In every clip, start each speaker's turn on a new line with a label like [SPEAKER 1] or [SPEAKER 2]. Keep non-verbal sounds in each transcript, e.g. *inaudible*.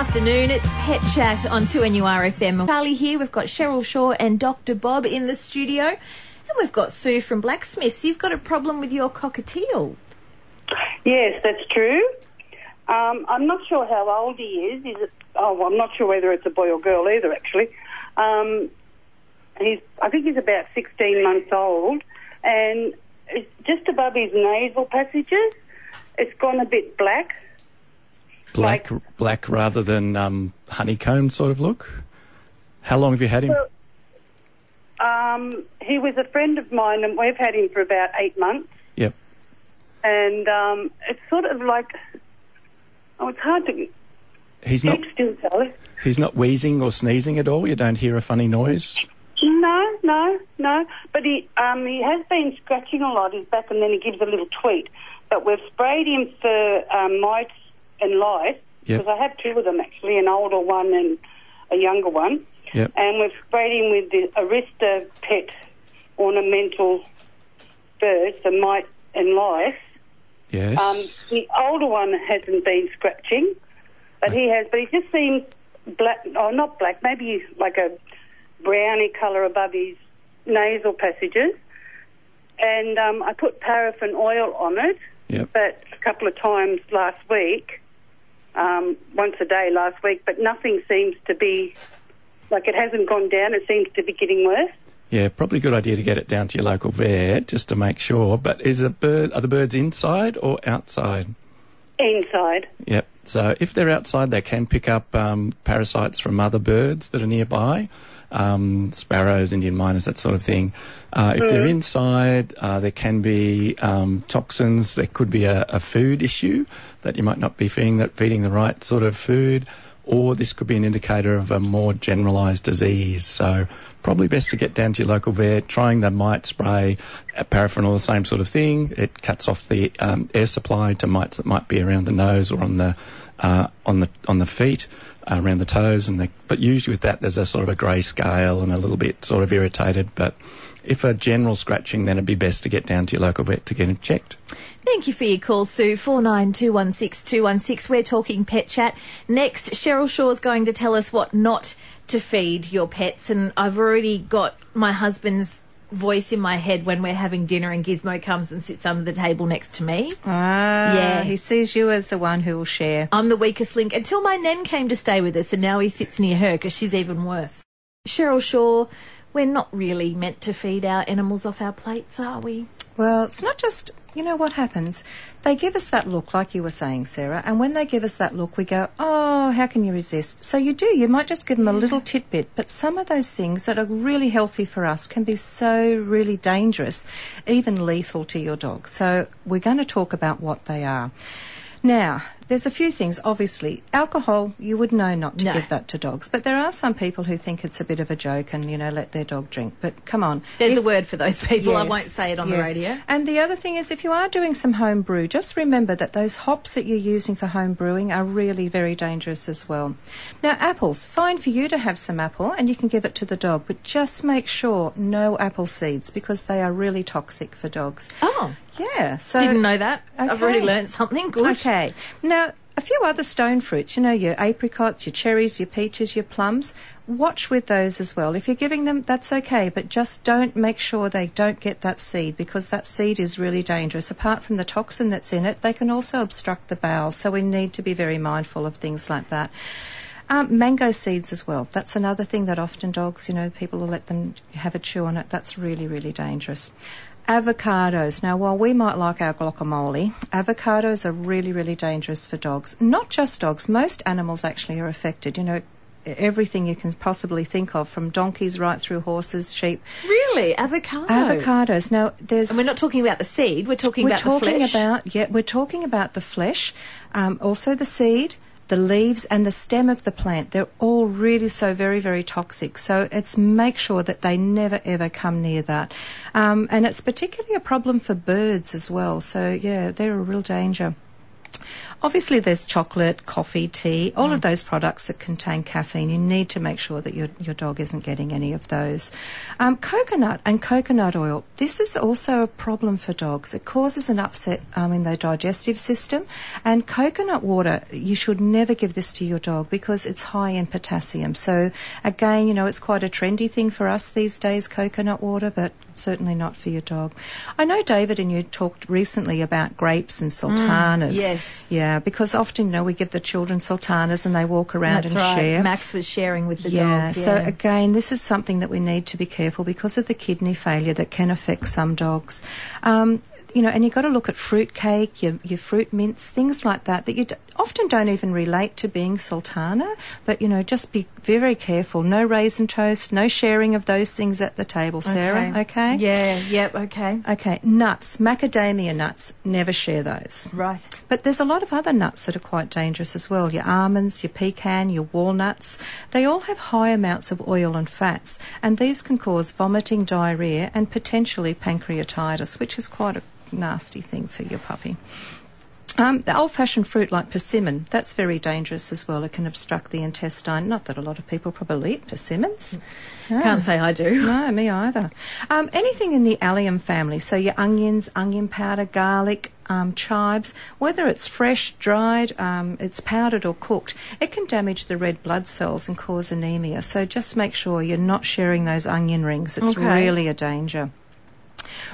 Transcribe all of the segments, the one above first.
[SPEAKER 1] afternoon. It's Pet Chat on 2NURFM. Charlie here. We've got Cheryl Shaw and Dr. Bob in the studio. And we've got Sue from Blacksmiths. You've got a problem with your cockatiel.
[SPEAKER 2] Yes, that's true. Um, I'm not sure how old he is. Is it? Oh, I'm not sure whether it's a boy or girl either. Actually, um, he's. I think he's about 16 months old, and just above his nasal passages. It's gone a bit black.
[SPEAKER 3] Black, black rather than um, honeycomb sort of look. How long have you had him?
[SPEAKER 2] Well, Um, he was a friend of mine, and we've had him for about eight months.
[SPEAKER 3] Yep.
[SPEAKER 2] And um, it's sort of like, oh, it's hard to
[SPEAKER 3] He's not.
[SPEAKER 2] still, Charlie.
[SPEAKER 3] He's not wheezing or sneezing at all. You don't hear a funny noise.
[SPEAKER 2] No, no, no. But he um, he has been scratching a lot his back, and then he gives a little tweet. But we've sprayed him for um, mites and lice
[SPEAKER 3] Yep.
[SPEAKER 2] because I have two of them actually, an older one and a younger one.
[SPEAKER 3] Yep.
[SPEAKER 2] And we're sprayed him with the Arista Pet ornamental birds for mite and lice.
[SPEAKER 3] Yes.
[SPEAKER 2] Um, the older one hasn't been scratching, but he has. But he just seems black, or not black, maybe like a browny colour above his nasal passages. And um, I put paraffin oil on it,
[SPEAKER 3] Yep.
[SPEAKER 2] but a couple of times last week, um, once a day last week, but nothing seems to be like it hasn't gone down. It seems to be getting worse.
[SPEAKER 3] Yeah, probably a good idea to get it down to your local vet just to make sure. But is the bird are the birds inside or outside?
[SPEAKER 2] Inside.
[SPEAKER 3] Yep. So if they're outside, they can pick up um, parasites from other birds that are nearby, um, sparrows, Indian mynas, that sort of thing. Uh, if they're inside, uh, there can be um, toxins. There could be a, a food issue that you might not be feeding that feeding the right sort of food, or this could be an indicator of a more generalised disease. So probably best to get down to your local vet, trying the mite spray, paraffin the same sort of thing. It cuts off the um, air supply to mites that might be around the nose or on the uh, on the on the feet, uh, around the toes, and the, but usually with that there's a sort of a grey scale and a little bit sort of irritated. But if a general scratching, then it'd be best to get down to your local vet to get it checked.
[SPEAKER 1] Thank you for your call, Sue. 49216216. We're talking pet chat. Next, Cheryl Shaw is going to tell us what not to feed your pets. And I've already got my husband's voice in my head when we're having dinner and Gizmo comes and sits under the table next to me.
[SPEAKER 4] Ah,
[SPEAKER 1] Yeah.
[SPEAKER 4] He sees you as the one who will share.
[SPEAKER 1] I'm the weakest link until my nan came to stay with us, and now he sits near her because she's even worse. Cheryl Shaw, we're not really meant to feed our animals off our plates, are we?
[SPEAKER 4] Well, it's not just, you know what happens? They give us that look, like you were saying, Sarah, and when they give us that look, we go, oh, how can you resist? So you do, you might just give them a little tidbit, but some of those things that are really healthy for us can be so really dangerous, even lethal to your dog. So we're going to talk about what they are. Now, there's a few things. Obviously, alcohol, you would know not to
[SPEAKER 1] No.
[SPEAKER 4] give that to dogs, but there are some people who think it's a bit of a joke and, you know, let their dog drink. But come on.
[SPEAKER 1] There's
[SPEAKER 4] If-
[SPEAKER 1] a word for those people. I won't say it on the radio.
[SPEAKER 4] And the other thing is, if you are doing some home brew, just remember that those hops that you're using for home brewing are really very dangerous as well. Now, apples, fine for you to have some apple and you can give it to the dog, but just make sure no apple seeds because they are really toxic for dogs.
[SPEAKER 1] Oh,
[SPEAKER 4] Yeah, so
[SPEAKER 1] didn't know that. I've already
[SPEAKER 4] Okay.
[SPEAKER 1] learnt something. Good.
[SPEAKER 4] Okay. Now, a few other stone fruits, you know, your apricots, your cherries, your peaches, your plums. Watch with those as well. If you're giving them, that's okay, but just don't make sure they don't get that seed because that seed is really dangerous. Apart from the toxin that's in it, they can also obstruct the bowel, so we need to be very mindful of things like that. Um, mango seeds as well. That's another thing that often dogs, you know, people will let them have a chew on it. That's really, really dangerous. Avocados. Now, while we might like our guacamole, avocados are really, really dangerous for dogs. Not just dogs, most animals actually are affected. You know, everything you can possibly think of, from donkeys right through horses, sheep.
[SPEAKER 1] Really? Avocado?
[SPEAKER 4] Avocados. Now, there's
[SPEAKER 1] And we're not talking about the seed, we're talking
[SPEAKER 4] we're
[SPEAKER 1] about
[SPEAKER 4] talking
[SPEAKER 1] the flesh.
[SPEAKER 4] about yeah, we're talking about the flesh, um, also the seed, the leaves, and the stem of the plant. They're all really so very very toxic. So it's make sure that they never ever come near that, um, and it's particularly a problem for birds as well. So yeah, they're a real danger. Obviously, there's chocolate, coffee, tea, all
[SPEAKER 1] Mm.
[SPEAKER 4] of those products that contain caffeine. You need to make sure that your, your dog isn't getting any of those. Um, coconut and coconut oil, this is also a problem for dogs. It causes an upset um, in their digestive system. And coconut water, you should never give this to your dog because it's high in potassium. So, again, you know, it's quite a trendy thing for us these days, coconut water, but certainly not for your dog. I know, David, and you talked recently about grapes and sultanas.
[SPEAKER 1] Mm, yes.
[SPEAKER 4] Yeah, because often, you know, we give the children sultanas and they walk around
[SPEAKER 1] That's
[SPEAKER 4] and
[SPEAKER 1] right.
[SPEAKER 4] share.
[SPEAKER 1] Max was sharing with the
[SPEAKER 4] yeah,
[SPEAKER 1] dog.
[SPEAKER 4] Yeah, so again, this is something that we need to be careful because of the kidney failure that can affect some dogs. Um, you know, and you've got to look at fruit cake, your, your fruit mints, things like that, that you often don't even relate to being sultana. But, you know, just be very careful. No raisin toast, no sharing of those things at the table, Sarah. Okay?
[SPEAKER 1] Yeah, yep, okay.
[SPEAKER 4] Okay, nuts, macadamia nuts, never share those.
[SPEAKER 1] Right.
[SPEAKER 4] But there's a lot of other nuts that are quite dangerous as well. Your almonds, your pecan, your walnuts, they all have high amounts of oil and fats, and these can cause vomiting, diarrhea, and potentially pancreatitis, which is quite a nasty thing for your puppy. Um, the old fashioned fruit like persimmon, that's very dangerous as well. It can obstruct the intestine. Not that a lot of people probably eat persimmons. No.
[SPEAKER 1] Can't say I do.
[SPEAKER 4] No, me either. Um, anything in the allium family, so your onions, onion powder, garlic, um, chives, whether it's fresh, dried, um, it's powdered or cooked, it can damage the red blood cells and cause anemia. So just make sure you're not sharing those onion rings. It's
[SPEAKER 1] Okay.
[SPEAKER 4] really a danger.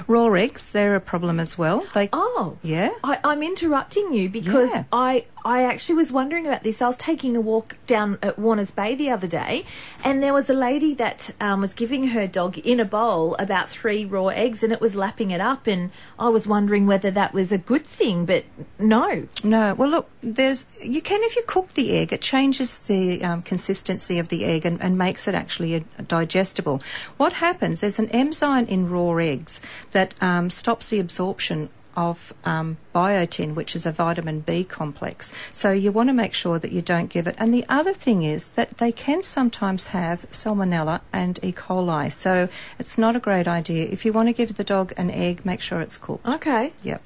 [SPEAKER 4] Raw eggs, they're a problem as well. They,
[SPEAKER 1] Oh.
[SPEAKER 4] Yeah.
[SPEAKER 1] I, I'm interrupting you because
[SPEAKER 4] Yeah.
[SPEAKER 1] I I actually was wondering about this. I was taking a walk down at Warner's Bay the other day, and there was a lady that um, was giving her dog in a bowl about three raw eggs, and it was lapping it up. And I was wondering whether that was a good thing, but no.
[SPEAKER 4] No, well, look, there's you can if you cook the egg, it changes the um, consistency of the egg and, and makes it actually a, digestible. What happens? There's an enzyme in raw eggs that um, stops the absorption of um, biotin, which is a vitamin B complex. So you want to make sure that you don't give it. And the other thing is that they can sometimes have salmonella and E. coli. So it's not a great idea. If you want to give the dog an egg, make sure it's cooked.
[SPEAKER 1] Okay.
[SPEAKER 4] Yep.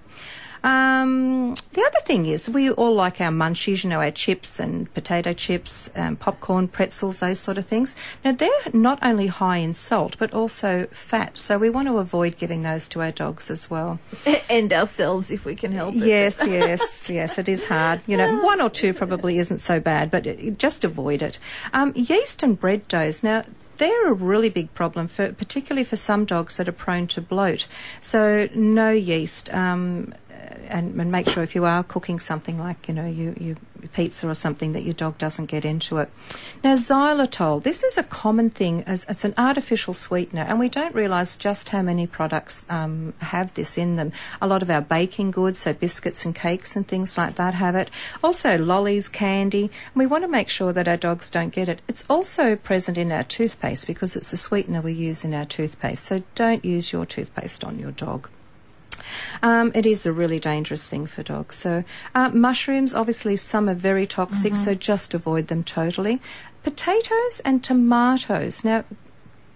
[SPEAKER 4] Um, the other thing is we all like our munchies, you know, our chips and potato chips, um, popcorn, pretzels, those sort of things. Now they're not only high in salt but also fat, so we want to avoid giving those to our dogs as well. *laughs*
[SPEAKER 1] and ourselves if we can help it.
[SPEAKER 4] Yes, *laughs* yes, yes. It is hard. You know, one or two probably isn't so bad, but it, just avoid it. Um, yeast and bread doughs. Now. They're a really big problem, for, particularly for some dogs that are prone to bloat. So, no yeast. Um, and, and make sure if you are cooking something like you know you, you pizza or something that your dog doesn't get into it. Now xylitol, this is a common thing as it's an artificial sweetener, and we don't realise just how many products um, have this in them. A lot of our baking goods, so biscuits and cakes and things like that, have it. Also lollies, candy. And we want to make sure that our dogs don't get it. It's also present in our toothpaste because it's a sweetener we use in our toothpaste. So don't use your toothpaste on your dog. Um, it is a really dangerous thing for dogs. So, uh, mushrooms, obviously, some are very toxic, so just avoid them totally. Potatoes and tomatoes. Now,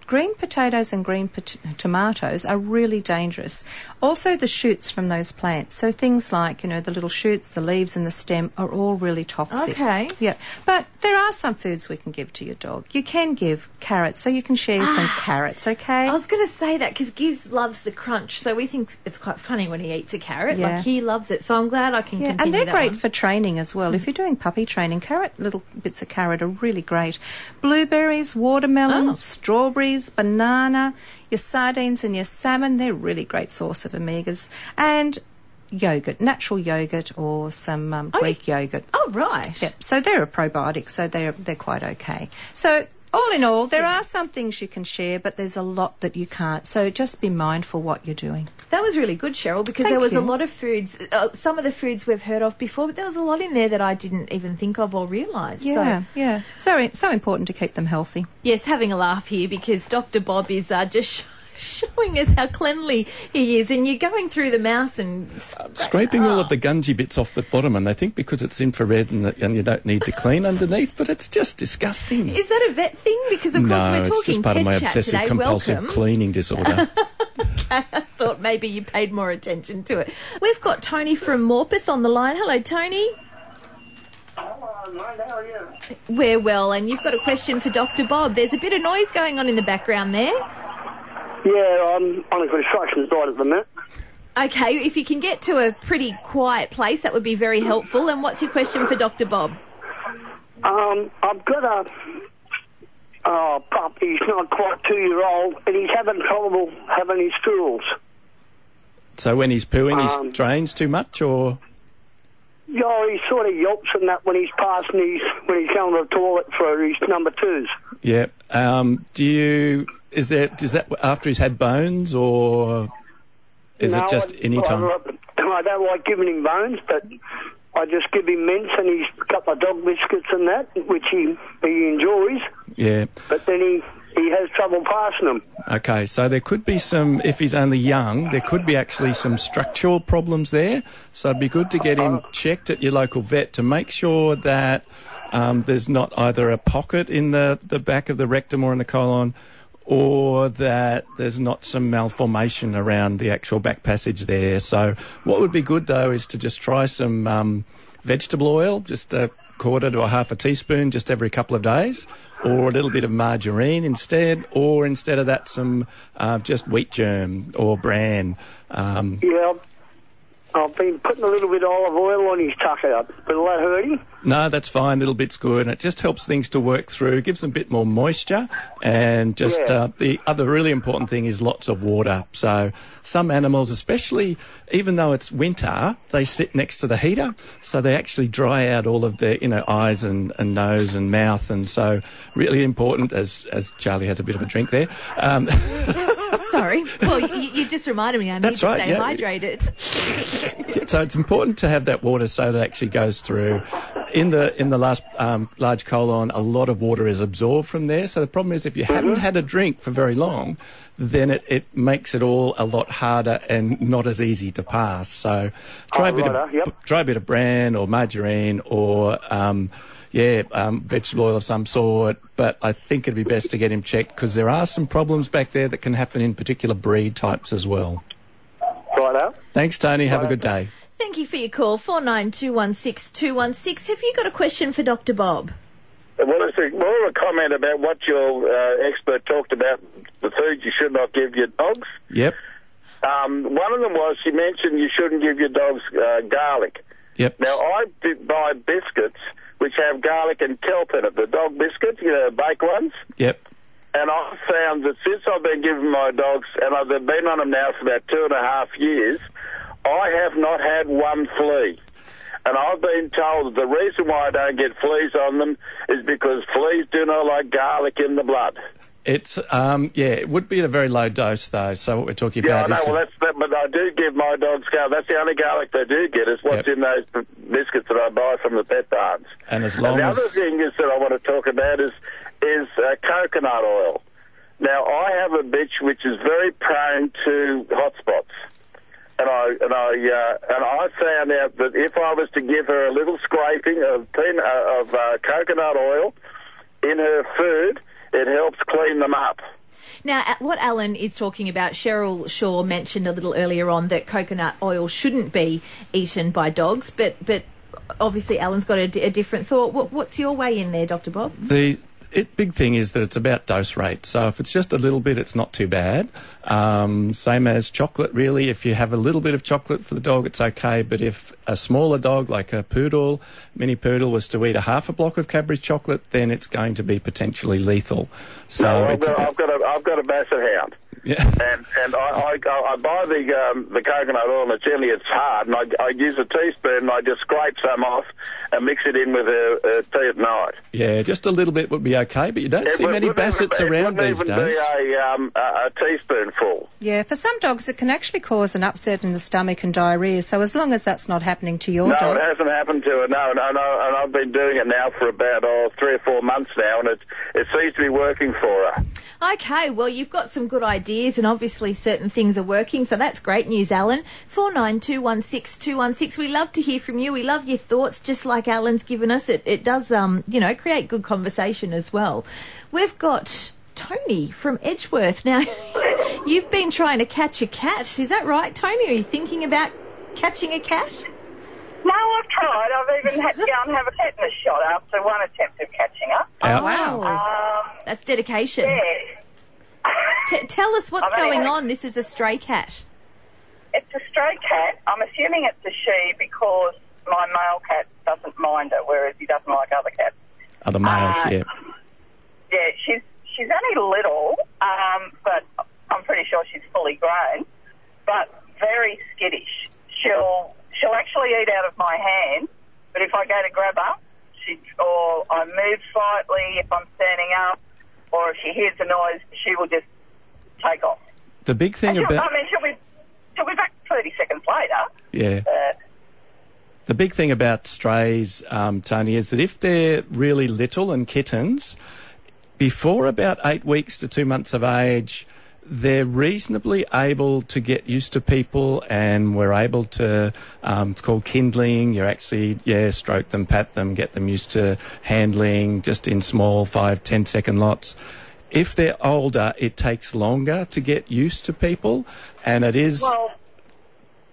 [SPEAKER 4] green potatoes and green pot- tomatoes are really dangerous. Also, the shoots from those plants. So, things like, you know, the little shoots, the leaves, and the stem are all really toxic.
[SPEAKER 1] Okay.
[SPEAKER 4] Yeah. But there are some foods we can give to your dog. You can give carrots, so you can share some ah, carrots, okay?
[SPEAKER 1] I was going to say that because Giz loves the crunch, so we think it's quite funny when he eats a carrot.
[SPEAKER 4] Yeah.
[SPEAKER 1] Like he loves it, so I'm glad I can
[SPEAKER 4] Yeah,
[SPEAKER 1] continue
[SPEAKER 4] and they're great
[SPEAKER 1] one.
[SPEAKER 4] for training as well. If you're doing puppy training, carrot, little bits of carrot are really great. Blueberries, watermelon,
[SPEAKER 1] Oh.
[SPEAKER 4] strawberries, banana, your sardines and your salmon, they're a really great source of omegas. And yogurt, natural yogurt or some um,
[SPEAKER 1] Oh,
[SPEAKER 4] Greek yogurt.
[SPEAKER 1] Oh right.
[SPEAKER 4] Yep. So they're a probiotic, so they're they're quite okay. So all in all, there are some things you can share, but there's a lot that you can't. So just be mindful what you're doing.
[SPEAKER 1] That was really good, Cheryl, because
[SPEAKER 4] Thank
[SPEAKER 1] there was
[SPEAKER 4] you.
[SPEAKER 1] a lot of foods, uh, some of the foods we've heard of before, but there was a lot in there that I didn't even think of or realise.
[SPEAKER 4] Yeah,
[SPEAKER 1] So,
[SPEAKER 4] yeah. So so important to keep them healthy.
[SPEAKER 1] yes, having a laugh here because Dr. Bob is uh, just showing us how cleanly he is, and you're going through the mouse and
[SPEAKER 3] Scraping all
[SPEAKER 1] Oh.
[SPEAKER 3] of the ah. gungy bits off the bottom, and they think because it's infrared and, and you don't need to clean underneath, but it's just disgusting.
[SPEAKER 1] Is that a vet thing? Because of course
[SPEAKER 3] no,
[SPEAKER 1] we're talking it's
[SPEAKER 3] just part of my obsessive
[SPEAKER 1] today.
[SPEAKER 3] compulsive
[SPEAKER 1] Welcome.
[SPEAKER 3] cleaning disorder. *laughs*
[SPEAKER 1] okay, I thought maybe you paid more attention to it. We've got Tony from Morpeth on the line. Hello, Tony.
[SPEAKER 5] Hello, mate. How are you?
[SPEAKER 1] We're well, and you've got a question for Dr. Bob. There's a bit of noise going on in the background there.
[SPEAKER 5] Yeah, I'm on a construction site at the minute.
[SPEAKER 1] Okay, if you can get to a pretty quiet place, that would be very helpful. And what's your question for Dr. Bob?
[SPEAKER 5] Um, I've got a oh, pup. He's not quite two year old, and he's having trouble having his stools.
[SPEAKER 3] So when he's pooing,
[SPEAKER 5] Um,
[SPEAKER 3] he drains too much, or
[SPEAKER 5] Yeah, he sort of yelps and that when he's passing his when he's going to the toilet for his number twos.
[SPEAKER 3] yeah. Um, do you is there is that after he's had bones, or is
[SPEAKER 5] no,
[SPEAKER 3] it just
[SPEAKER 5] I,
[SPEAKER 3] any time?
[SPEAKER 5] I, I don't like giving him bones, but I just give him mints and he's got my dog biscuits and that, which he he enjoys.
[SPEAKER 3] Yeah.
[SPEAKER 5] But then he he has trouble passing them.
[SPEAKER 3] Okay, so there could be some, if he's only young, there could be actually some structural problems there. So it'd be good to get him checked at your local vet to make sure that um, there's not either a pocket in the, the back of the rectum or in the colon or that there's not some malformation around the actual back passage there. So what would be good though is to just try some um, vegetable oil, just a quarter to a half a teaspoon just every couple of days, or a little bit of margarine instead, or instead of that some uh, just wheat germ or bran. Um,
[SPEAKER 5] Yeah, I've- been putting a little bit of olive oil on his tuck out. Will that hurt him?
[SPEAKER 3] no, that's fine. Little bit's good, it just helps things to work through. Gives them a bit more moisture, and just
[SPEAKER 5] Yeah.
[SPEAKER 3] uh, the other really important thing is lots of water. So some animals, especially even though it's winter, they sit next to the heater, so they actually dry out all of their you know eyes and, and nose and mouth, and so really important. As as Charlie has a bit of a drink there. Um, *laughs*
[SPEAKER 1] Sorry. Well, you, you just reminded me I need
[SPEAKER 3] That's
[SPEAKER 1] to
[SPEAKER 3] right,
[SPEAKER 1] stay
[SPEAKER 3] yeah.
[SPEAKER 1] hydrated. *laughs*
[SPEAKER 3] so it's important to have that water so that it actually goes through. In the in the last um, large colon, a lot of water is absorbed from there. So the problem is, if you haven't had a drink for very long, then it, it makes it all a lot harder and not as easy to pass. So try a
[SPEAKER 5] Oh,
[SPEAKER 3] bit
[SPEAKER 5] righto,
[SPEAKER 3] of
[SPEAKER 5] yep.
[SPEAKER 3] try a bit of bran or margarine or um, yeah, um, vegetable oil of some sort. But I think it'd be best to get him checked because there are some problems back there that can happen in particular breed types as well.
[SPEAKER 5] Righto.
[SPEAKER 3] Thanks, Tony. Have a good day.
[SPEAKER 1] Thank you for your call. 49216216. Have you got a question for Dr. Bob?
[SPEAKER 6] Well, it's a, more of a comment about what your uh, expert talked about, the foods you should not give your dogs.
[SPEAKER 3] Yep.
[SPEAKER 6] Um, one of them was she mentioned you shouldn't give your dogs uh, garlic.
[SPEAKER 3] Yep.
[SPEAKER 6] Now, I buy biscuits which have garlic and kelp in it, the dog biscuits, you know, baked ones.
[SPEAKER 3] Yep.
[SPEAKER 6] And I've found that since I've been giving my dogs, and I've been on them now for about two and a half years, I have not had one flea. And I've been told that the reason why I don't get fleas on them is because fleas do not like garlic in the blood.
[SPEAKER 3] It's um yeah, it would be at a very low dose though. So what we're talking
[SPEAKER 6] Yeah, I
[SPEAKER 3] about
[SPEAKER 6] know.
[SPEAKER 3] is
[SPEAKER 6] Well, that's that, but I do give my dogs garlic. That's the only garlic they do get is what's
[SPEAKER 3] Yep.
[SPEAKER 6] in those biscuits that I buy from the pet barns.
[SPEAKER 3] and as
[SPEAKER 6] And
[SPEAKER 3] long
[SPEAKER 6] the
[SPEAKER 3] as
[SPEAKER 6] other thing is that I want to talk about is is uh, coconut oil. Now I have a bitch which is very prone to hot spots, and I and I uh, and I found out that if I was to give her a little scraping of pin, uh, of uh, coconut oil in her food, it helps clean them up.
[SPEAKER 1] Now, uh, what Alan is talking about, Cheryl Shaw mentioned a little earlier on that coconut oil shouldn't be eaten by dogs, but but obviously Alan's got a, different thought. What, what's your way in there, Dr. Bob?
[SPEAKER 3] the it, big thing is that it's about dose rate. So if it's just a little bit, it's not too bad. Um, same as chocolate, really. If you have a little bit of chocolate for the dog, it's okay. But if a smaller dog, like a poodle, mini poodle, was to eat a half a block of Cadbury's chocolate, then it's going to be potentially lethal. So
[SPEAKER 6] I've got, I've got a I've got a basset hound.
[SPEAKER 3] Yeah.
[SPEAKER 6] and and I, I, go- I buy the um, the coconut oil and it's generally it's hard and I, I use a teaspoon and I just scrape some off and mix it in with a, a tea at night.
[SPEAKER 3] yeah, just a little bit would be okay. But you don't see
[SPEAKER 6] would-
[SPEAKER 3] many
[SPEAKER 6] wouldn't even
[SPEAKER 3] bassets around
[SPEAKER 6] it
[SPEAKER 3] these
[SPEAKER 6] wouldn't even
[SPEAKER 3] days.
[SPEAKER 6] be a, um, a, a teaspoonful.
[SPEAKER 4] Yeah, for some dogs, it can actually cause an upset in the stomach and diarrhea. So as long as that's not happening to your
[SPEAKER 6] No,
[SPEAKER 4] dog,
[SPEAKER 6] it hasn't happened to her. No, no, no. And I've been doing it now for about oh, three or four months now, and it it seems to be working for her.
[SPEAKER 1] Okay, well, you've got some good ideas, and obviously certain things are working, so that's great news, Alan. 49216216. We love to hear from you. We love your thoughts, just like Alan's given us. It, it does, um, you know, create good conversation as well. We've got Tony from Edgeworth. Now, *laughs* You've been trying to catch a cat. Is that right, Tony? Are you thinking about catching a cat?
[SPEAKER 7] No, I've tried. I've even had to go and have a tetanus shot after one attempt of catching her.
[SPEAKER 3] Ouch.
[SPEAKER 4] Wow.
[SPEAKER 7] Um,
[SPEAKER 1] That's dedication.
[SPEAKER 7] yeah.
[SPEAKER 1] T- tell us what's
[SPEAKER 7] I've only
[SPEAKER 1] going
[SPEAKER 7] had-
[SPEAKER 1] on. This is a stray cat.
[SPEAKER 7] It's a stray cat. I'm assuming it's a she because my male cat doesn't mind it, whereas he doesn't like other cats.
[SPEAKER 3] Other males,
[SPEAKER 7] Uh,
[SPEAKER 3] yeah.
[SPEAKER 7] Yeah, she's she's only little, um, but I'm pretty sure she's fully grown, but very skittish. She'll she'll actually eat out of my hand, but if I go to grab her, she or I move slightly if I'm standing up, or if she hears a noise, she will just take off.
[SPEAKER 3] The big thing about
[SPEAKER 7] I mean, she'll be she'll be back 30 seconds later.
[SPEAKER 3] yeah.
[SPEAKER 7] But
[SPEAKER 3] The big thing about strays, um, Tony, is that if they're really little and kittens, before about eight weeks to two months of age, they're reasonably able to get used to people and we're able to, um, it's called kindling. You're actually, yeah, stroke them, pat them, get them used to handling just in small five, ten second lots. If they're older, it takes longer to get used to people and it is.
[SPEAKER 7] well,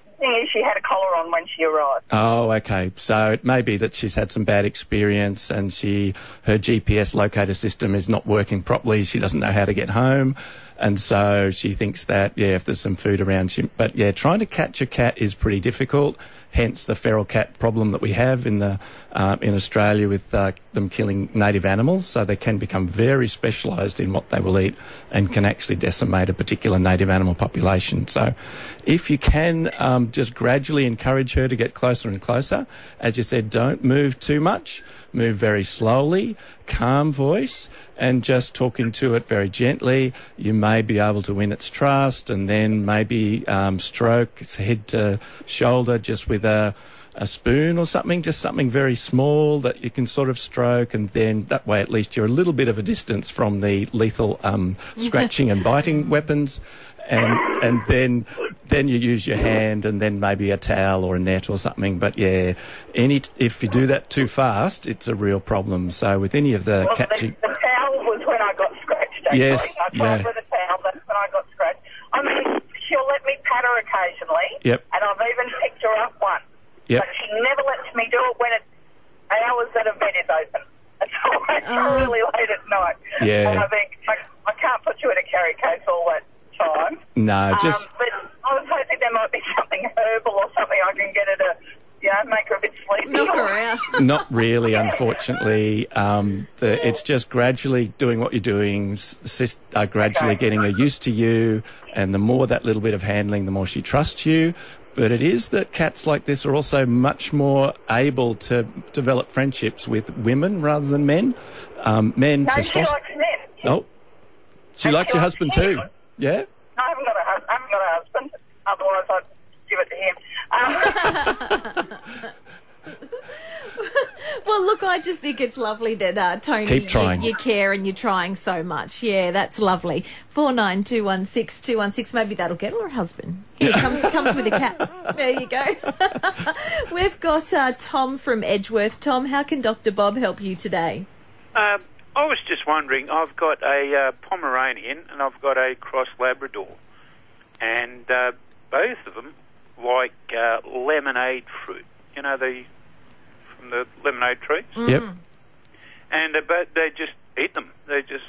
[SPEAKER 7] the thing is, she had a collar on when she arrived.
[SPEAKER 3] Oh, okay. So it may be that she's had some bad experience and she her GPS locator system is not working properly. She doesn't know how to get home. And so she thinks that, yeah, if there's some food around, she, but yeah, trying to catch a cat is pretty difficult. Hence the feral cat problem that we have in the um, in Australia with uh, them killing native animals. So they can become very specialised in what they will eat and can actually decimate a particular native animal population. So if you can um, just gradually encourage her to get closer and closer, as you said, don't move too much. Move very slowly, calm voice, and just talking to it very gently. You may be able to win its trust, and then maybe um, stroke its head to shoulder just with a a spoon or something, just something very small that you can sort of stroke, and then that way at least you're a little bit of a distance from the lethal um, *laughs* scratching and biting weapons, and and then then you use your hand and then maybe a towel or a net or something. But yeah, any if you do that too fast, it's a real problem. So with any of the
[SPEAKER 7] Well,
[SPEAKER 3] catching,
[SPEAKER 7] the, the towel was when I got scratched. Actually.
[SPEAKER 3] Yes,
[SPEAKER 7] I
[SPEAKER 3] yeah.
[SPEAKER 7] with a towel. That's when I got scratched. I mean, she'll let me pat her occasionally.
[SPEAKER 3] Yep.
[SPEAKER 7] And I've even picked her up once.
[SPEAKER 3] Yep.
[SPEAKER 7] But she never lets me do it when it's hours that a bed is open. It's always
[SPEAKER 1] Oh.
[SPEAKER 7] Really late at night.
[SPEAKER 3] Yeah.
[SPEAKER 7] And I think I, I can't put you in a carry case all that time.
[SPEAKER 3] no, just
[SPEAKER 7] um, but I was hoping there might be something herbal or something I can get her to, yeah, make her a bit sleepy.
[SPEAKER 1] Knock
[SPEAKER 7] or-
[SPEAKER 1] her out. *laughs*
[SPEAKER 3] Not really, unfortunately. Um, the, it's just gradually doing what you're doing, s- sis- uh, gradually
[SPEAKER 7] Okay.
[SPEAKER 3] getting her used to you, and the more that little bit of handling, the more she trusts you. But it is that cats like this are also much more able to develop friendships with women rather than men. Um, men,
[SPEAKER 7] No, she likes men.
[SPEAKER 3] Oh, she
[SPEAKER 7] And
[SPEAKER 3] likes
[SPEAKER 7] she
[SPEAKER 3] your
[SPEAKER 7] likes
[SPEAKER 3] husband too. Yeah.
[SPEAKER 7] I haven't got a, hus- I haven't got a husband. Otherwise, I'd give it to him. Um, *laughs* *laughs*
[SPEAKER 1] Well, look, I just think it's lovely that uh, Tony,
[SPEAKER 3] Keep trying.
[SPEAKER 1] You, you care and you're trying so much. Yeah, that's lovely. Four nine two one six two one six. Maybe that'll get her a husband. Here comes comes with a cat. *laughs* There you go. *laughs* We've got uh, Tom from Edgeworth. Tom, how can Dr. Bob help you today?
[SPEAKER 8] Um, I was just wondering. I've got a uh, Pomeranian and I've got a Cross Labrador, and uh, both of them like uh, lemonade fruit. You know the from the lemonade trees,
[SPEAKER 3] Yep.
[SPEAKER 8] and they both they just eat them. They just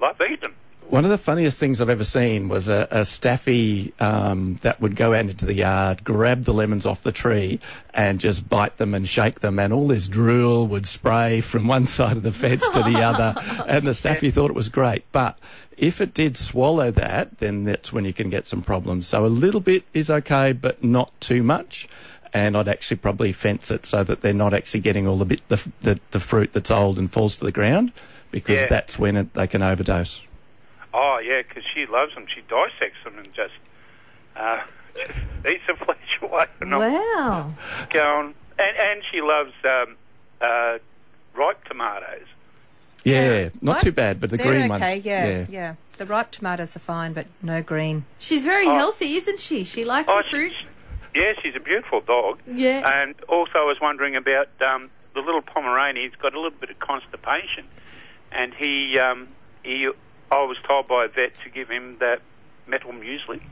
[SPEAKER 8] love eating them.
[SPEAKER 3] One of the funniest things I've ever seen was a, a staffy um, that would go out into the yard, grab the lemons off the tree, and just bite them and shake them, and all this drool would spray from one *laughs* side of the fence to the other. And the staffy thought it was great, but if it did swallow that, then that's when you can get some problems. So a little bit is okay, but not too much. And I'd actually probably fence it so that they're not actually getting all the bit the, the, the fruit that's old and falls to the ground, because
[SPEAKER 8] Yeah.
[SPEAKER 3] that's when it, they can overdose.
[SPEAKER 8] Oh yeah, because she loves them. She dissects them and just, uh, just *laughs* eats the flesh away. And
[SPEAKER 1] Wow.
[SPEAKER 8] going, and and she loves um, uh, ripe tomatoes.
[SPEAKER 3] Yeah, not
[SPEAKER 4] Right?
[SPEAKER 3] too bad, but the
[SPEAKER 4] They're
[SPEAKER 3] green
[SPEAKER 4] okay,
[SPEAKER 3] ones.
[SPEAKER 4] yeah, yeah, The ripe tomatoes are fine, but no green.
[SPEAKER 1] She's very
[SPEAKER 8] Oh.
[SPEAKER 1] healthy, isn't she? She likes
[SPEAKER 8] Oh,
[SPEAKER 1] the fruit.
[SPEAKER 8] she's- Yeah, she's a beautiful dog.
[SPEAKER 1] Yeah.
[SPEAKER 8] And also, I was wondering about um, the little Pomeranian. He's got a little bit of constipation, and he um, he. I was told by a vet to give him that metal muesli.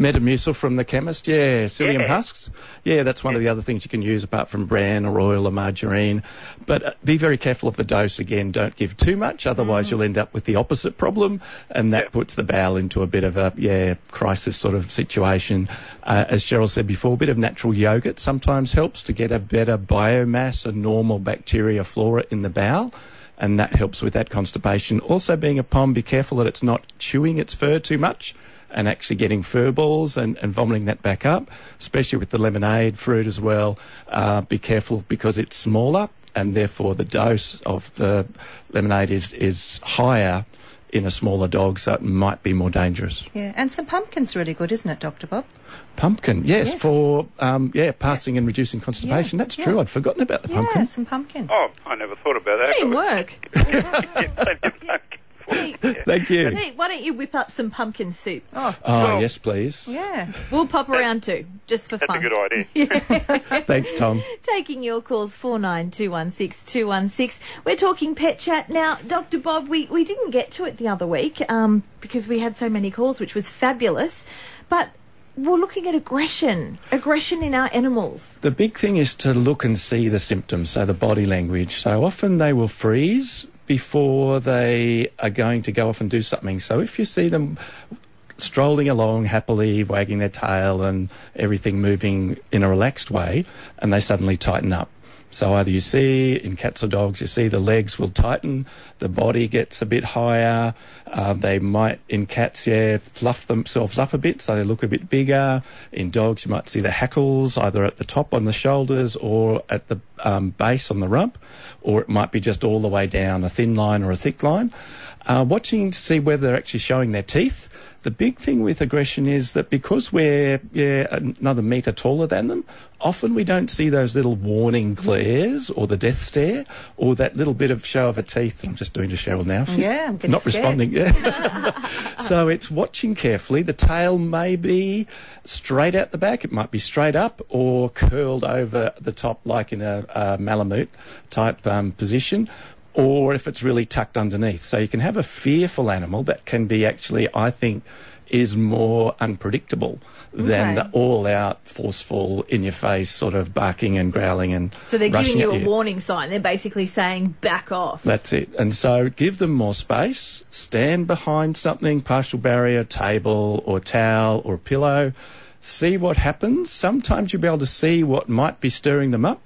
[SPEAKER 3] Metamucil from the chemist, yeah. Psyllium
[SPEAKER 8] Yeah.
[SPEAKER 3] husks, yeah. That's one of the other things you can use apart from bran or oil or margarine. But uh, be very careful of the dose. Again, don't give too much, otherwise you'll end up with the opposite problem, and that
[SPEAKER 8] Yeah.
[SPEAKER 3] puts the bowel into a bit of a yeah crisis sort of situation. Uh, as Cheryl said before, a bit of natural yogurt sometimes helps to get a better biomass, a normal bacteria flora in the bowel. And that helps with that constipation. Also, being a pom, be careful that it's not chewing its fur too much and actually getting fur balls and, and vomiting that back up, especially with the lemonade fruit as well. Uh, be careful because it's smaller and therefore the dose of the lemonade is, is higher in a smaller dog, so it might be more dangerous.
[SPEAKER 4] Yeah, and some pumpkin's really good, isn't it, Dr. Bob?
[SPEAKER 3] Pumpkin, yes,
[SPEAKER 4] Yes.
[SPEAKER 3] for um, yeah, passing and reducing constipation.
[SPEAKER 4] Yeah,
[SPEAKER 3] That's
[SPEAKER 4] yeah.
[SPEAKER 3] true. I'd forgotten about the
[SPEAKER 4] Yeah,
[SPEAKER 3] pumpkin.
[SPEAKER 4] some pumpkin.
[SPEAKER 8] Oh, I never thought about that.
[SPEAKER 1] Teamwork. *laughs* *laughs*
[SPEAKER 8] Yeah, plenty of pumpkin.
[SPEAKER 1] Pete,
[SPEAKER 3] Thank you.
[SPEAKER 1] Pete, why don't you whip up some pumpkin soup?
[SPEAKER 4] Oh,
[SPEAKER 3] Oh, yes, please.
[SPEAKER 4] yeah.
[SPEAKER 1] We'll pop around too, just for
[SPEAKER 8] That's
[SPEAKER 1] fun.
[SPEAKER 8] a good idea. *laughs*
[SPEAKER 3] Thanks, Tom.
[SPEAKER 1] Taking your calls four nine two one six two one six. We're talking pet chat now, Doctor Bob. We we didn't get to it the other week um, because we had so many calls, which was fabulous. But we're looking at aggression, aggression in our animals.
[SPEAKER 3] The big thing is to look and see the symptoms, so the body language. So often they will freeze before they are going to go off and do something. So if you see them strolling along happily, wagging their tail and everything moving in a relaxed way, and they suddenly tighten up. So either you see in cats or dogs, you see the legs will tighten, the body gets a bit higher. Uh, they might, in cats, yeah, fluff themselves up a bit, so they look a bit bigger. In dogs, you might see the hackles either at the top on the shoulders or at the um, base on the rump, or it might be just all the way down a thin line or a thick line. Uh, watching to see whether they're actually showing their teeth. The big thing with aggression is that because we're yeah, another metre taller than them, often we don't see those little warning glares or the death stare or that little bit of show of her teeth. I'm just doing to Cheryl now.
[SPEAKER 4] Yeah, I'm getting *laughs*
[SPEAKER 3] not
[SPEAKER 4] scared.
[SPEAKER 3] responding. Yeah. *laughs* so it's watching carefully. The tail may be straight out the back. It might be straight up or curled over the top, like in a, a Malamute type um, position. Or if it's really tucked underneath. So you can have a fearful animal that can be actually, I think, is more unpredictable than
[SPEAKER 1] Okay.
[SPEAKER 3] the all out, forceful, in your face sort of barking and growling and
[SPEAKER 1] So they're giving you a warning sign. They're basically saying back off.
[SPEAKER 3] that's it. And so give them more space, stand behind something, partial barrier, table or towel or pillow, see what happens. Sometimes you'll be able to see what might be stirring them up.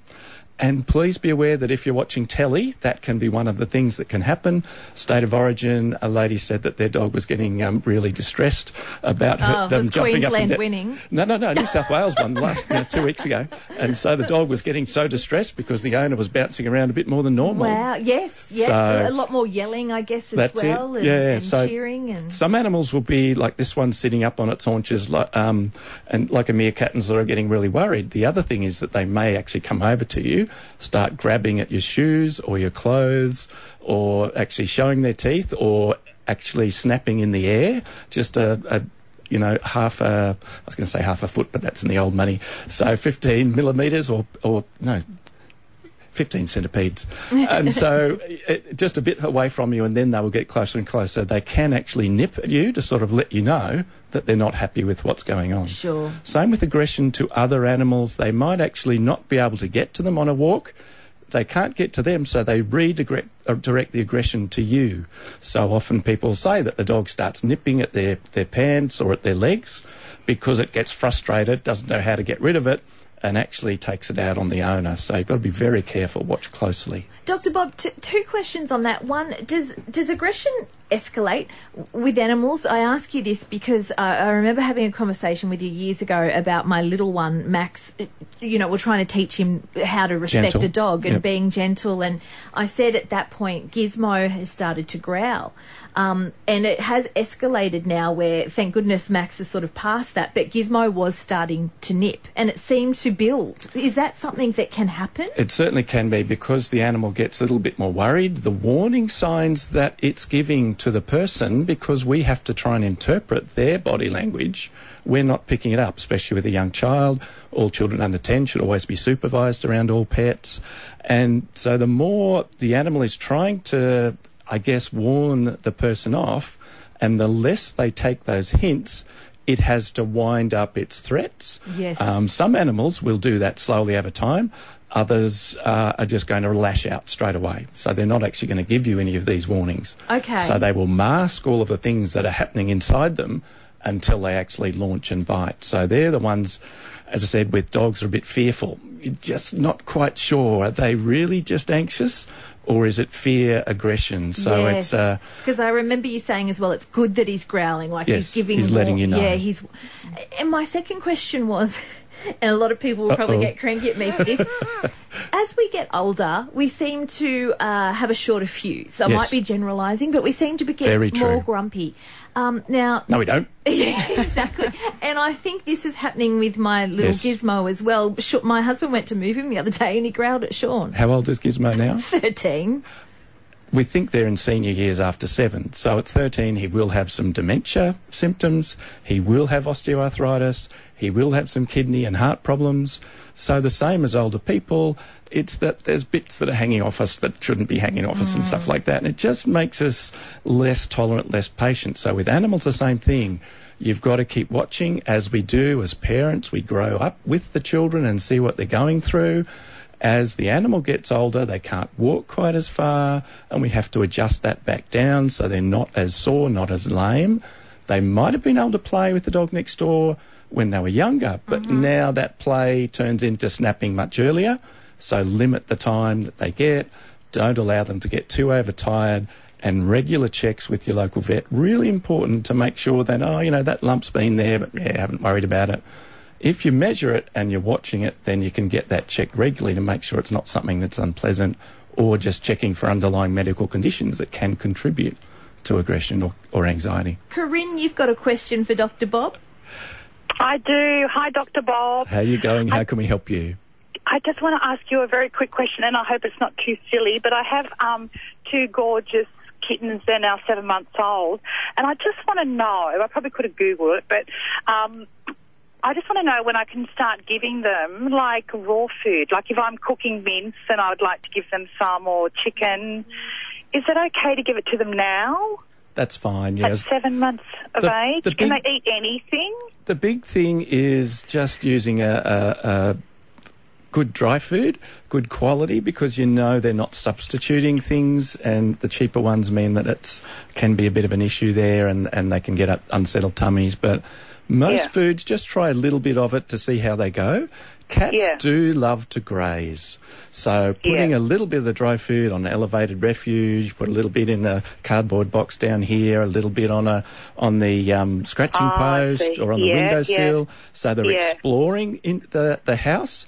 [SPEAKER 3] And please be aware that if you're watching telly, that can be one of the things that can happen. State of origin, a lady said that their dog was getting um, really distressed about her,
[SPEAKER 1] Oh,
[SPEAKER 3] them jumping up
[SPEAKER 1] Queensland
[SPEAKER 3] and down.
[SPEAKER 1] winning?
[SPEAKER 3] No, no, no. New South Wales won last two weeks ago, and so the dog was getting so distressed because the owner was bouncing around a bit more than normal.
[SPEAKER 1] Wow. Yes. Yeah.
[SPEAKER 3] So-
[SPEAKER 1] a lot more yelling, I guess, as well,
[SPEAKER 3] it.
[SPEAKER 1] and,
[SPEAKER 3] Yeah,
[SPEAKER 1] and
[SPEAKER 3] so
[SPEAKER 1] cheering and.
[SPEAKER 3] Some animals will be like this one sitting up on its haunches, like, um, and like a meerkat and sort of getting really worried. The other thing is that they may actually come over to you, start grabbing at your shoes or your clothes, or actually showing their teeth, or actually snapping in the air, just a. a you know, half a, I was going to say half a foot, but that's in the old money. So 15 millimetres or, or no, 15 centipedes. *laughs* and so it, just a bit away from you, and then they will get closer and closer. They can actually nip at you to sort of let you know that they're not happy with what's going on.
[SPEAKER 1] Sure.
[SPEAKER 3] Same with aggression to other animals. They might actually not be able to get to them on a walk. They can't get to them, so they redirect uh, direct the aggression to you. So often people say that the dog starts nipping at their, their pants or at their legs because it gets frustrated, doesn't know how to get rid of it, and actually takes it out on the owner. So you've got to be very careful, watch closely.
[SPEAKER 1] Dr. Bob, t- two questions on that. One, does does aggression escalate with animals? I ask you this because uh, I remember having a conversation with you years ago about my little one, Max. You know, we're trying to teach him how to respect
[SPEAKER 3] Gentle.
[SPEAKER 1] a dog and
[SPEAKER 3] Yep.
[SPEAKER 1] being gentle. And I said at that point, Gizmo has started to growl. Um, and it has escalated now where, thank goodness, Max has sort of passed that, but Gizmo was starting to nip and it seemed to build. Is that something that can happen?
[SPEAKER 3] It certainly can be because the animal gets a little bit more worried. The warning signs that it's giving to the person, because we have to try and interpret their body language, we're not picking it up, especially with a young child. All children under 10 should always be supervised around all pets. And so the more the animal is trying to, I guess, warn the person off, and the less they take those hints, it has to wind up its threats.
[SPEAKER 1] Yes.
[SPEAKER 3] Um, some animals will do that slowly over time. Others uh, are just going to lash out straight away. So they're not actually going to give you any of these warnings.
[SPEAKER 1] Okay.
[SPEAKER 3] So they will mask all of the things that are happening inside them until they actually launch and bite. So they're the ones, as I said, with dogs are a bit fearful. You're just not quite sure. Are they really just anxious? Or is it fear, aggression? So it's uh,
[SPEAKER 1] because I remember you saying as well. It's good that he's growling, like
[SPEAKER 3] Yes,
[SPEAKER 1] he's giving.
[SPEAKER 3] he's letting you know.
[SPEAKER 1] Yeah, he's. And my second question was, *laughs* and a lot of people will probably
[SPEAKER 3] Uh-oh.
[SPEAKER 1] get cranky at me for this. *laughs* As we get older, we seem to uh, have a shorter fuse. I
[SPEAKER 3] Yes.
[SPEAKER 1] might be generalising, but we seem to be get
[SPEAKER 3] Very
[SPEAKER 1] more
[SPEAKER 3] true.
[SPEAKER 1] grumpy. Um, now,
[SPEAKER 3] no, we don't. *laughs*
[SPEAKER 1] yeah, exactly. And I think this is happening with my little
[SPEAKER 3] Yes.
[SPEAKER 1] gizmo as well. My husband went to move him the other day and he growled at Sean.
[SPEAKER 3] How old is Gizmo now? *laughs*
[SPEAKER 1] 13.
[SPEAKER 3] We think they're in senior years after seven. So at 13, he will have some dementia symptoms. He will have osteoarthritis. He will have some kidney and heart problems. So the same as older people, it's that there's bits that are hanging off us that shouldn't be hanging off us and stuff mm. like that. And it just makes us less tolerant, less patient. So with animals, the same thing. You've got to keep watching as we do as parents. We grow up with the children and see what they're going through. As the animal gets older, they can't walk quite as far, and we have to adjust that back down so they're not as sore, not as lame. They might have been able to play with the dog next door when they were younger, but mm-hmm. now that play turns into snapping much earlier. So limit the time that they get. Don't allow them to get too overtired. And regular checks with your local vet really important to make sure that oh you know that lump's been there, but yeah, haven't worried about it. If you measure it and you're watching it, then you can get that checked regularly to make sure it's not something that's unpleasant or just checking for underlying medical conditions that can contribute to aggression or, or anxiety.
[SPEAKER 1] Corinne, you've got a question for Dr. Bob.
[SPEAKER 9] I do. Hi, Dr. Bob.
[SPEAKER 3] How are you going? How can we help you?
[SPEAKER 9] I just want to ask you a very quick question, and I hope it's not too silly, but I have um, two gorgeous kittens. They're now seven months old, and I just want to know, I probably could have Googled it, but um, I just want to know when I can start giving them, like, raw food. Like, if I'm cooking mince and I would like to give them some, or chicken, is it okay to give it to them now?
[SPEAKER 3] That's fine.
[SPEAKER 9] At
[SPEAKER 3] Yes.
[SPEAKER 9] seven months of
[SPEAKER 3] The-
[SPEAKER 9] age?
[SPEAKER 3] the
[SPEAKER 9] Can
[SPEAKER 3] big-
[SPEAKER 9] they eat anything?
[SPEAKER 3] The big thing is just using a, a, a good dry food, good quality, because you know they're not substituting things, and the cheaper ones mean that it can be a bit of an issue there, and, and they can get up unsettled tummies. But most
[SPEAKER 9] Yeah.
[SPEAKER 3] foods, just try a little bit of it to see how they go. Cats
[SPEAKER 9] Yeah.
[SPEAKER 3] do love to graze. So putting
[SPEAKER 9] Yeah.
[SPEAKER 3] a little bit of the dry food on an elevated refuge, put a little bit in a cardboard box down here, a little bit on a on the um, scratching
[SPEAKER 9] Oh,
[SPEAKER 3] post or on the
[SPEAKER 9] Yeah,
[SPEAKER 3] windowsill. So they're exploring in the, the house.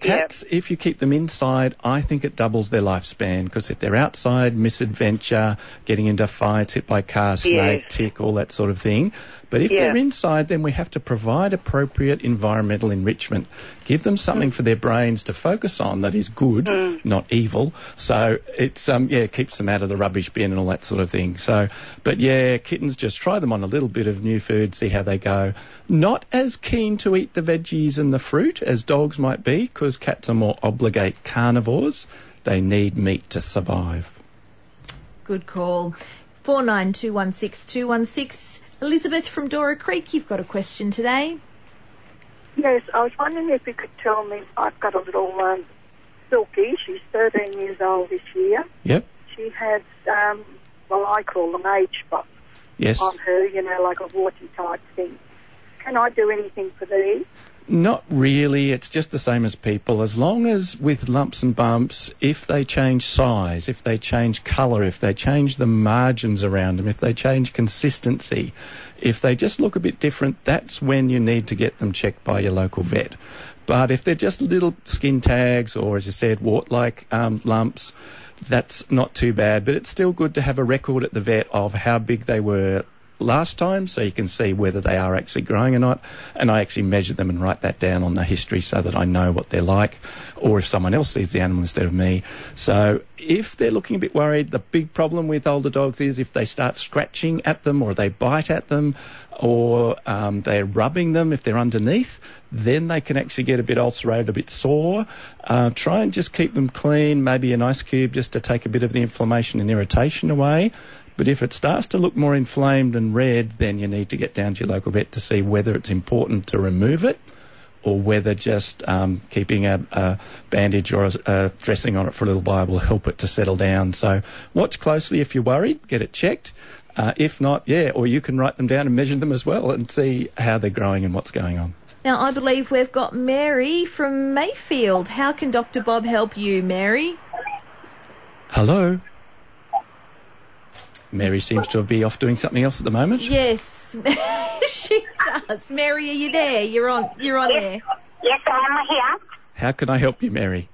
[SPEAKER 3] Cats, if you keep them inside, I think it doubles their lifespan because if they're outside, misadventure, getting into fights, hit by car, snake,
[SPEAKER 9] Yes.
[SPEAKER 3] tick, all that sort of thing. But if
[SPEAKER 9] Yeah.
[SPEAKER 3] they're inside, then we have to provide appropriate environmental enrichment. Give them something for their brains to focus on that is good, not evil. So it's um yeah, it keeps them out of the rubbish bin and all that sort of thing. So, but yeah, kittens just try them on a little bit of new food, see how they go. Not as keen to eat the veggies and the fruit as dogs might be, because cats are more obligate carnivores. They need meat to survive.
[SPEAKER 1] Good call. 49216216. Elizabeth from Dora Creek, you've got a question today.
[SPEAKER 10] Yes, I was wondering if you could tell me. I've got a little um, Silky. She's 13 years old this year.
[SPEAKER 3] Yep.
[SPEAKER 10] She has, um, well, I call them age spots
[SPEAKER 3] Yes.
[SPEAKER 10] on her, you know, like a warty type thing. Can I do anything for these?
[SPEAKER 3] Not really. It's just the same as people. As long as with lumps and bumps, if they change size, if they change colour, if they change the margins around them, if they change consistency, if they just look a bit different, that's when you need to get them checked by your local vet. But if they're just little skin tags or, as you said, wart-like um, lumps, that's not too bad. But it's still good to have a record at the vet of how big they were last time so you can see whether they are actually growing or not. And I actually measure them and write that down on the history so that I know what they're like or if someone else sees the animal instead of me. So if they're looking a bit worried, the big problem with older dogs is if they start scratching at them or they bite at them or um, they're rubbing them if they're underneath, then they can actually get a bit ulcerated, a bit sore. Uh, try and just keep them clean, maybe an ice cube just to take a bit of the inflammation and irritation away. But if it starts to look more inflamed and red, then you need to get down to your local vet to see whether it's important to remove it or whether just um, keeping a, a bandage or a, a dressing on it for a little while will help it to settle down. So watch closely if you're worried, get it checked. Uh, if not, yeah, or you can write them down and measure them as well and see how they're growing and what's going on.
[SPEAKER 1] Now, I believe we've got Mary from Mayfield. How can Dr. Bob help you, Mary?
[SPEAKER 3] Hello? Mary seems to be off doing something else at the moment.
[SPEAKER 1] Yes, *laughs* she does. Mary, are you there? You're on. You're on air.
[SPEAKER 11] Yes, I'm here.
[SPEAKER 3] How can I help you, Mary?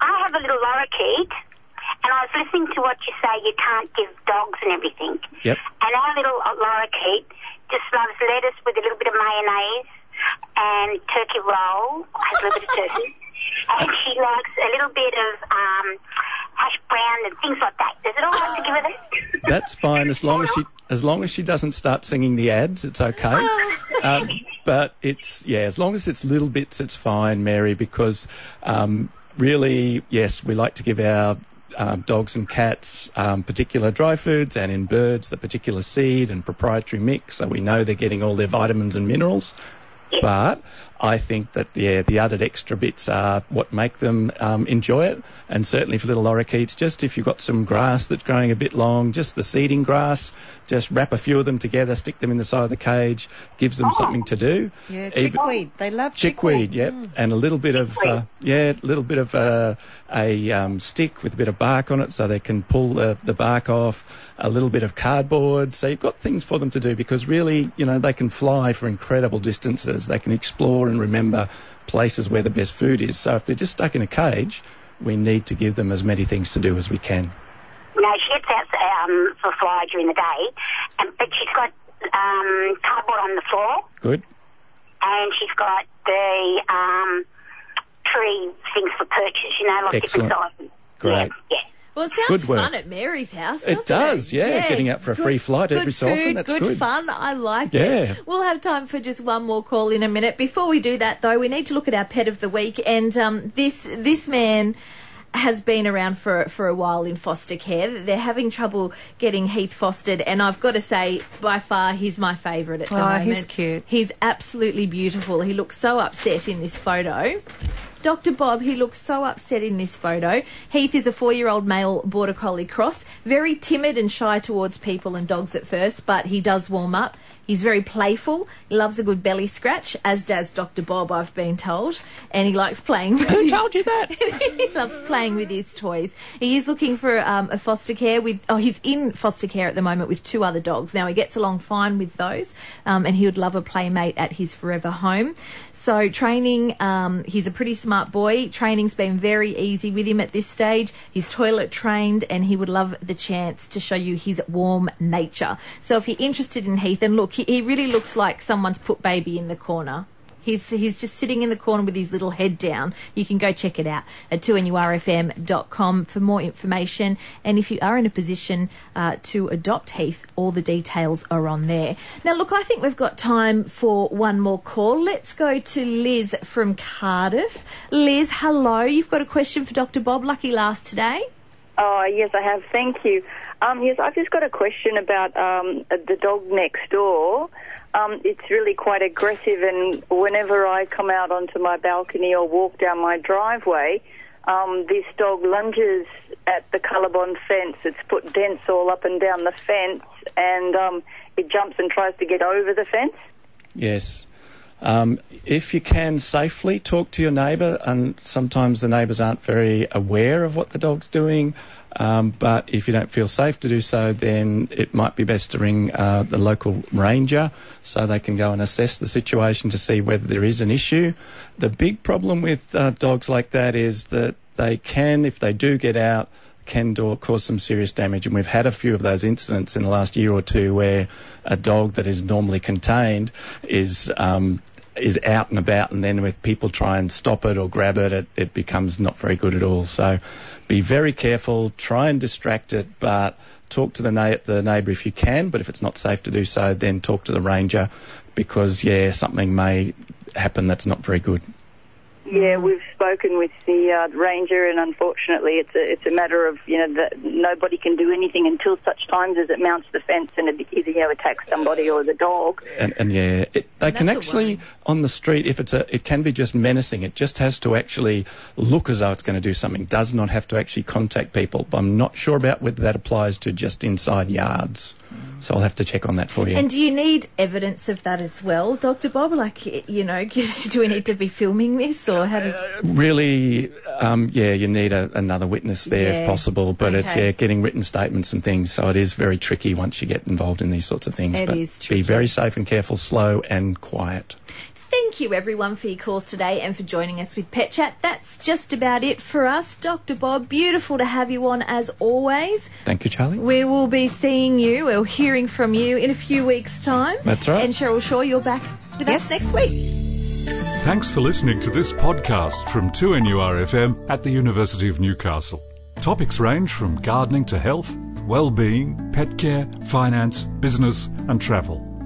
[SPEAKER 11] I have a little lorikeet, and I was listening to what you say you can't give dogs and everything.
[SPEAKER 3] Yep.
[SPEAKER 11] And our little lorikeet just loves lettuce with a little bit of mayonnaise and turkey roll, has a little bit of turkey. And she likes a little bit of um, hash brown and things like that. Does it all have to give her that?
[SPEAKER 3] That's fine as long as she as long as she doesn't start singing the ads. It's okay. um, but it's yeah, as long as it's little bits, it's fine, Mary. Because um, really, yes, we like to give our um, dogs and cats um, particular dry foods, and in birds, the particular seed and proprietary mix, so we know they're getting all their vitamins and minerals. But I think that yeah, the added extra bits are what make them um, enjoy it. And certainly for little lorikeets, just if you've got some grass that's growing a bit long, just the seeding grass, just wrap a few of them together, stick them in the side of the cage, gives them something to do.
[SPEAKER 4] Yeah,
[SPEAKER 3] Even-
[SPEAKER 4] chickweed. They love
[SPEAKER 3] chickweed,
[SPEAKER 4] chickweed.
[SPEAKER 3] yep, and a little bit of uh, yeah, a little bit of uh, a um, stick with a bit of bark on it, so they can pull the, the bark off. A little bit of cardboard, so you've got things for them to do because really, you know, they can fly for incredible distances. They can explore and remember places where the best food is. So if they're just stuck in a cage, we need to give them as many things to do as we can.
[SPEAKER 11] No, she gets out um, for a fly during the day, and, but she's got um, cardboard on the floor,
[SPEAKER 3] Good.
[SPEAKER 11] and she's got the um, tree things for purchase, you know, like
[SPEAKER 3] Excellent.
[SPEAKER 11] different sizes.
[SPEAKER 3] Great.
[SPEAKER 11] Yeah.
[SPEAKER 1] Well, it sounds
[SPEAKER 3] Good work.
[SPEAKER 1] fun at Mary's house.
[SPEAKER 3] It
[SPEAKER 1] doesn't
[SPEAKER 3] does, yeah, getting out for a
[SPEAKER 1] Good-
[SPEAKER 3] free flight every
[SPEAKER 1] good
[SPEAKER 3] so often,
[SPEAKER 1] food,
[SPEAKER 3] that's
[SPEAKER 1] good,
[SPEAKER 3] good.
[SPEAKER 1] fun. I like
[SPEAKER 3] Yeah.
[SPEAKER 1] it. We'll have time for just one more call in a minute. Before we do that, though, we need to look at our pet of the week. And um, this this man has been around for for a while in foster care. They're having trouble getting Heath fostered, and I've got to say, by far, he's my favourite at the
[SPEAKER 4] Oh,
[SPEAKER 1] moment.
[SPEAKER 4] he's cute.
[SPEAKER 1] He's absolutely beautiful. He looks so upset in this photo. Dr. Bob, he looks so upset in this photo. Heath is a four year old male border collie cross, very timid and shy towards people and dogs at first, but he does warm up. He's very playful. He loves a good belly scratch, as does Dr. Bob, I've been told. And he likes playing with Who told you that? *laughs* he loves playing with his toys. He is looking for um, a foster care with, oh, he's in foster care at the moment with two other dogs. Now, he gets along fine with those, um, and he would love a playmate at his forever home. So, training, um, he's a pretty smart boy. Training's been very easy with him at this stage. He's toilet trained, and he would love the chance to show you his warm nature. So, if you're interested in Heath, and look, he, he really looks like someone's put baby in the corner. He's, he's just sitting in the corner with his little head down. You can go check it out at 2NURFM.com for more information. And if you are in a position uh, to adopt Heath, all the details are on there. Now, look, I think we've got time for one more call. Let's go to Liz from Cardiff. Liz, hello. You've got a question for Dr. Bob. Lucky last today.
[SPEAKER 12] Oh, yes, I have. Thank you. Um, yes, I've just got a question about um, the dog next door. Um, it's really quite aggressive, and whenever I come out onto my balcony or walk down my driveway, um, this dog lunges at the Colorbond fence. It's put dents all up and down the fence, and um, it jumps and tries to get over the fence.
[SPEAKER 3] Yes. Um, if you can safely talk to your neighbour, and sometimes the neighbours aren't very aware of what the dog's doing, um, but if you don't feel safe to do so, then it might be best to ring uh, the local ranger so they can go and assess the situation to see whether there is an issue. The big problem with uh, dogs like that is that they can, if they do get out, can do, cause some serious damage. And we've had a few of those incidents in the last year or two where a dog that is normally contained is um, is out and about, and then with people try and stop it or grab it, it, it becomes not very good at all. So be very careful, try and distract it, but talk to the, na- the neighbour if you can, but if it's not safe to do so, then talk to the ranger because, yeah, something may happen that's not very good.
[SPEAKER 12] Yeah, we've spoken with the uh, ranger, and unfortunately, it's a it's a matter of you know that nobody can do anything until such times as it mounts the fence and it either you know attacks somebody or the dog.
[SPEAKER 3] And, and yeah, it, they can actually on the street if it's a, it can be just menacing. It just has to actually look as though it's going to do something. Does not have to actually contact people. But I'm not sure about whether that applies to just inside yards. So I'll have to check on that for you.
[SPEAKER 1] And do you need evidence of that as well, Dr. Bob? Like, you know, *laughs* do we need to be filming this or how does.
[SPEAKER 3] really, um, yeah, you need a, another witness there
[SPEAKER 1] Yeah.
[SPEAKER 3] if possible. But it's yeah, getting written statements and things. So it is very tricky once you get involved in these sorts of things.
[SPEAKER 1] It
[SPEAKER 3] but
[SPEAKER 1] is
[SPEAKER 3] be very safe and careful, slow and quiet.
[SPEAKER 1] Thank you, everyone, for your calls today and for joining us with Pet Chat. That's just about it for us. Dr. Bob, beautiful to have you on as always.
[SPEAKER 3] Thank you, Charlie.
[SPEAKER 1] We will be seeing you or hearing from you in a few weeks' time.
[SPEAKER 3] That's right.
[SPEAKER 1] And Cheryl Shaw, you're back with us next week.
[SPEAKER 13] Thanks for listening to this podcast from 2NURFM at the University of Newcastle. Topics range from gardening to health, well-being, pet care, finance, business and travel.